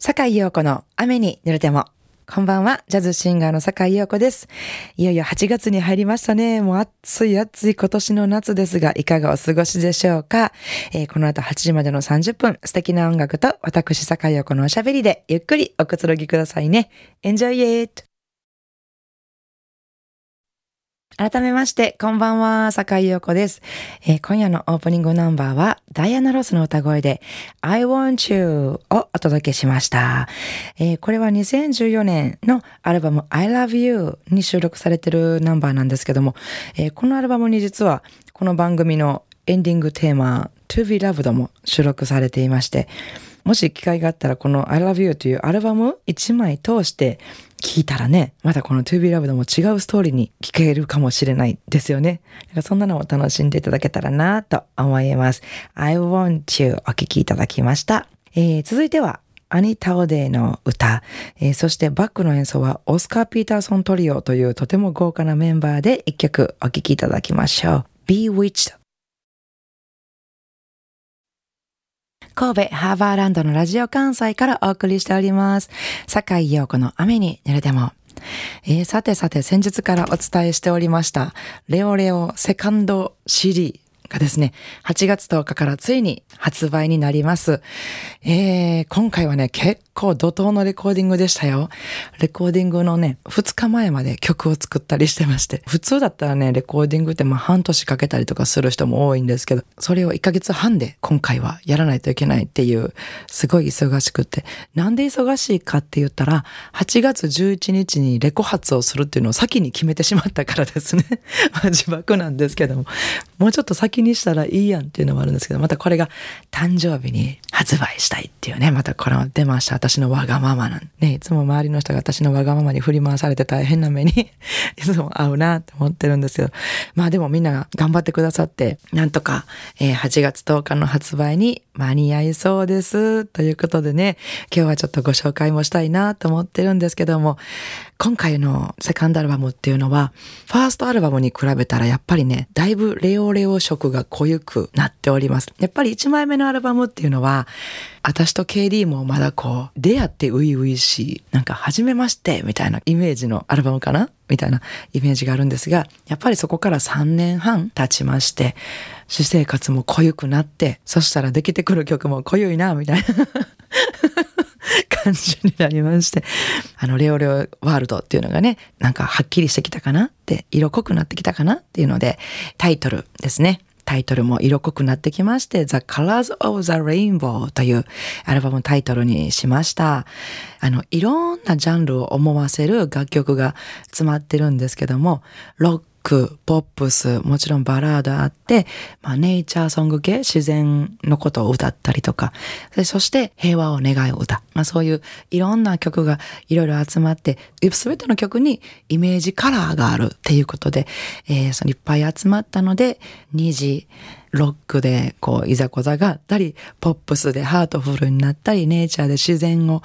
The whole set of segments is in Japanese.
坂井陽子の雨に濡れても。こんばんは、ジャズシンガーの坂井陽子です。いよいよ8月に入りましたね。もう暑い暑い今年の夏ですが、いかがお過ごしでしょうか、えー、この後8時までの30分、素敵な音楽と私坂井陽子のおしゃべりでゆっくりおくつろぎくださいね。Enjoy it! 改めまして、こんばんは、坂井陽子です、えー、今夜のオープニングナンバーは、ダイアナ・ロスの歌声で、I Want You をお届けしました。えー、これは2014年のアルバム I Love You に収録されているナンバーなんですけども、えー、このアルバムに実は、この番組のエンディングテーマ、To Be Loved も収録されていまして、もし機会があったらこの I Love You というアルバム1枚通して聞いたらね、またこの To Be Loved も違うストーリーに聞けるかもしれないですよね。そんなのも楽しんでいただけたらなと思います。I Want You お聴きいただきました。えー、続いてはアニタオデーの歌、えー、そしてバックの演奏はオスカー・ピーターソントリオというとても豪華なメンバーで一曲お聴きいただきましょう。Bewitched 神戸ハーバーランドのラジオ関西からお送りしております。坂井陽子の雨に濡れても。えー、さてさて先日からお伝えしておりました、レオレオセカンド CD がですね、8月10日からついに発売になります。えー、今回はね、結構怒涛のレコーディングでしたよ。レコーディングのね、2日前まで曲を作ったりしてまして。普通だったらね、レコーディングってまあ半年かけたりとかする人も多いんですけど、それを1ヶ月半で今回はやらないといけないっていう、すごい忙しくって。なんで忙しいかって言ったら、8月11日にレコ発をするっていうのを先に決めてしまったからですね。まあ自爆なんですけども、もうちょっと先にしたらいいやんっていうのもあるんですけど、またこれが誕生日に発売したいっていうね、またこれも出ました。私のわがままなんね、いつも周りの人が私のわがままに振り回されて大変な目に いつも合うなって思ってるんですよ、まあでもみんなが頑張ってくださって、なんとか、えー、8月10日の発売に間に合いそうです。ということでね、今日はちょっとご紹介もしたいなと思ってるんですけども、今回のセカンドアルバムっていうのは、ファーストアルバムに比べたらやっぱりね、だいぶレオレオ色が濃ゆくなっております。やっぱり1枚目のアルバムっていうのは、私と KD もまだこう、出会って初々しい、なんか初めましてみたいなイメージのアルバムかな？みたいなイメージがあるんですが、やっぱりそこから3年半経ちまして、私生活も濃ゆくなって、そしたらできてくる曲も濃ゆいな、みたいな 感じになりまして、あの、レオレオワールドっていうのがね、なんかはっきりしてきたかなって、色濃くなってきたかなっていうので、タイトルですね。タイトルも色濃くなってきまして、The Colors of the Rainbow というアルバムタイトルにしました。あの、いろんなジャンルを思わせる楽曲が詰まってるんですけども、ロック、ポップス、もちろんバラードあって、まあ、ネイチャーソング系、自然のことを歌ったりとか、そして平和を願いを歌。まあ、そういういろんな曲がいろいろ集まって、すべての曲にイメージカラーがあるっていうことで、えー、そのいっぱい集まったので、2時、ロックでこういざこざがあったり、ポップスでハートフルになったり、ネイチャーで自然を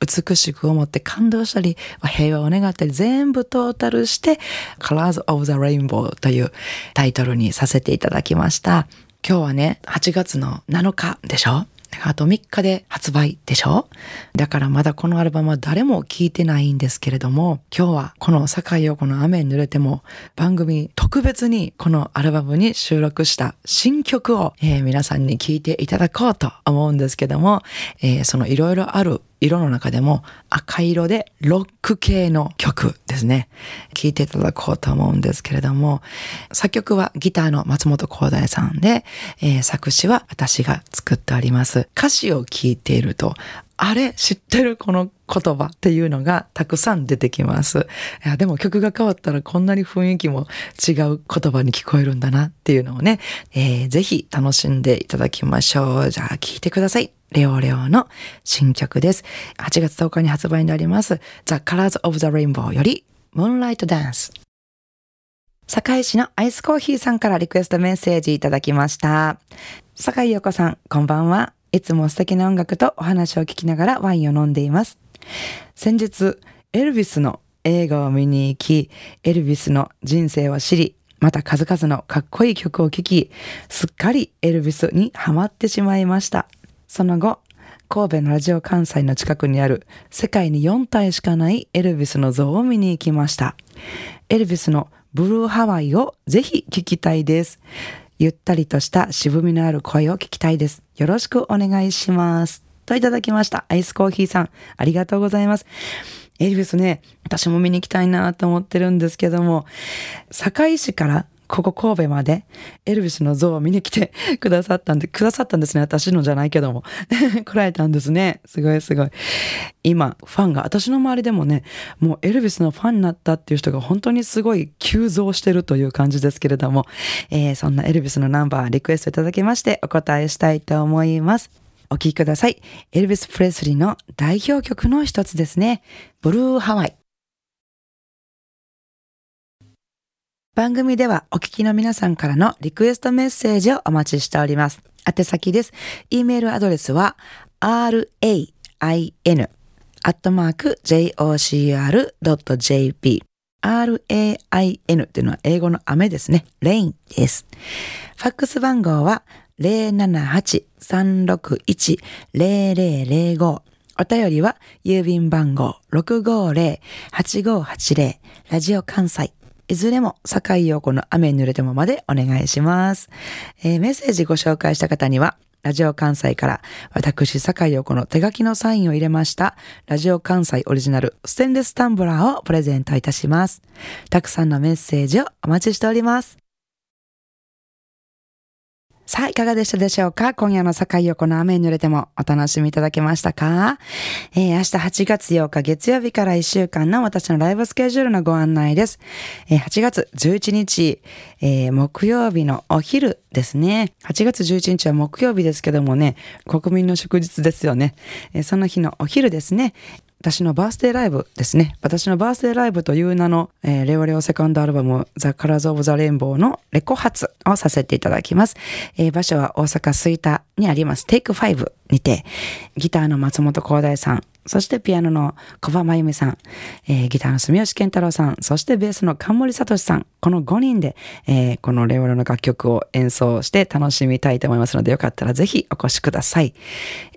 美しく思って感動したり、平和を願ったり、全部トータルして、Colors of the Rainbow というタイトルにさせていただきました。今日はね、8月の7日でしょ？あと3日で発売でしょ？だからまだこのアルバムは誰も聴いてないんですけれども、今日はこの坂井陽子の雨に濡れても番組特別にこのアルバムに収録した新曲を、えー、皆さんに聴いていただこうと思うんですけども、えー、そのいろいろある色の中でも赤色でロック系の曲。ですね。聴いていただこうと思うんですけれども、作曲はギターの松本光大さんで、えー、作詞は私が作っております。歌詞を聴いていると、あれ知ってるこの言葉っていうのがたくさん出てきます。いやでも曲が変わったらこんなに雰囲気も違う言葉に聞こえるんだなっていうのをね、えー、ぜひ楽しんでいただきましょう。じゃあ聴いてください。レオレオの新曲です。8月10日に発売になります The Colors of the Rainbow より Moonlight Dance。堺市のアイスコーヒーさんからリクエストメッセージいただきました。坂井陽子さん、こんばんは。いつも素敵な音楽とお話を聞きながらワインを飲んでいます。先日、エルビスの映画を見に行き、エルビスの人生を知り、また数々のかっこいい曲を聴き、すっかりエルビスにハマってしまいました。その後、神戸のラジオ関西の近くにある世界に4体しかないエルビスの像を見に行きました。エルビスのブルーハワイをぜひ聞きたいです。ゆったりとした渋みのある声を聞きたいです。よろしくお願いします。といただきました。アイスコーヒーさん、ありがとうございます。エルビスね、私も見に行きたいなと思ってるんですけども、堺市からここ神戸までエルビスの像を見に来て くださったんで、くださったんですね。私のじゃないけども。来られたんですね。すごいすごい。今、ファンが、私の周りでもね、もうエルビスのファンになったっていう人が本当にすごい急増してるという感じですけれども、えー、そんなエルビスのナンバーリクエストいただきましてお答えしたいと思います。お聴きください。エルビス・プレスリーの代表曲の一つですね。ブルーハワイ。番組ではお聞きの皆さんからのリクエストメッセージをお待ちしております。宛先です。e メールアドレスは rain アットマーク jocr.jp rain っていうのは英語の雨ですね。レインです。ファックス番号は078-361-0005お便りは郵便番号650-8580ラジオ関西いずれも、坂井陽子の雨に濡れてもまでお願いします。えー、メッセージご紹介した方には、ラジオ関西から私、坂井陽子の手書きのサインを入れました、ラジオ関西オリジナルステンレスタンブラーをプレゼントいたします。たくさんのメッセージをお待ちしております。さあ、いかがでしたでしょうか？今夜の境横の雨に濡れてもお楽しみいただけましたか？えー、明日8月8日月曜日から1週間の私のライブスケジュールのご案内です。えー、8月11日、えー、木曜日のお昼ですね。8月11日は木曜日ですけどもね、国民の祝日ですよね。えー、その日のお昼ですね。私のバースデーライブですね。私のバースデーライブという名の、えー、レオレオセカンドアルバム、ザ・カラーズ・オブ・ザ・レインボーのレコ発をさせていただきます。えー、場所は大阪吹田にあります、テイク5にて、ギターの松本光大さん、そしてピアノの小葉真由美さん、えー、ギターの住吉健太郎さん、そしてベースの冠聡さん、この5人で、えー、このレオレオの楽曲を演奏して楽しみたいと思いますので、よかったらぜひお越しください。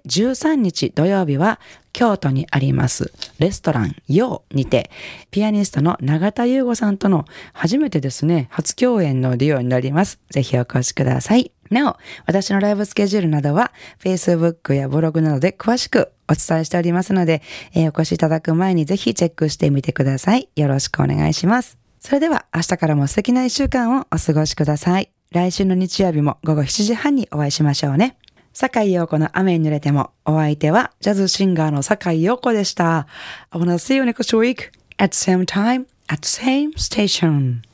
13日土曜日は京都にありますレストランヨーにてピアニストの永田優吾さんとの初めてですね、初共演のデュオになります。ぜひお越しください。なお、私のライブスケジュールなどは Facebook やブログなどで詳しくお伝えしておりますので、えー、お越しいただく前にぜひチェックしてみてください。よろしくお願いします。それでは明日からも素敵な一週間をお過ごしください。来週の日曜日も午後7時半にお会いしましょうね。坂井陽子の雨に濡れても、お相手はジャズシンガーの坂井陽子でした。I wanna see you next week at same time at same station.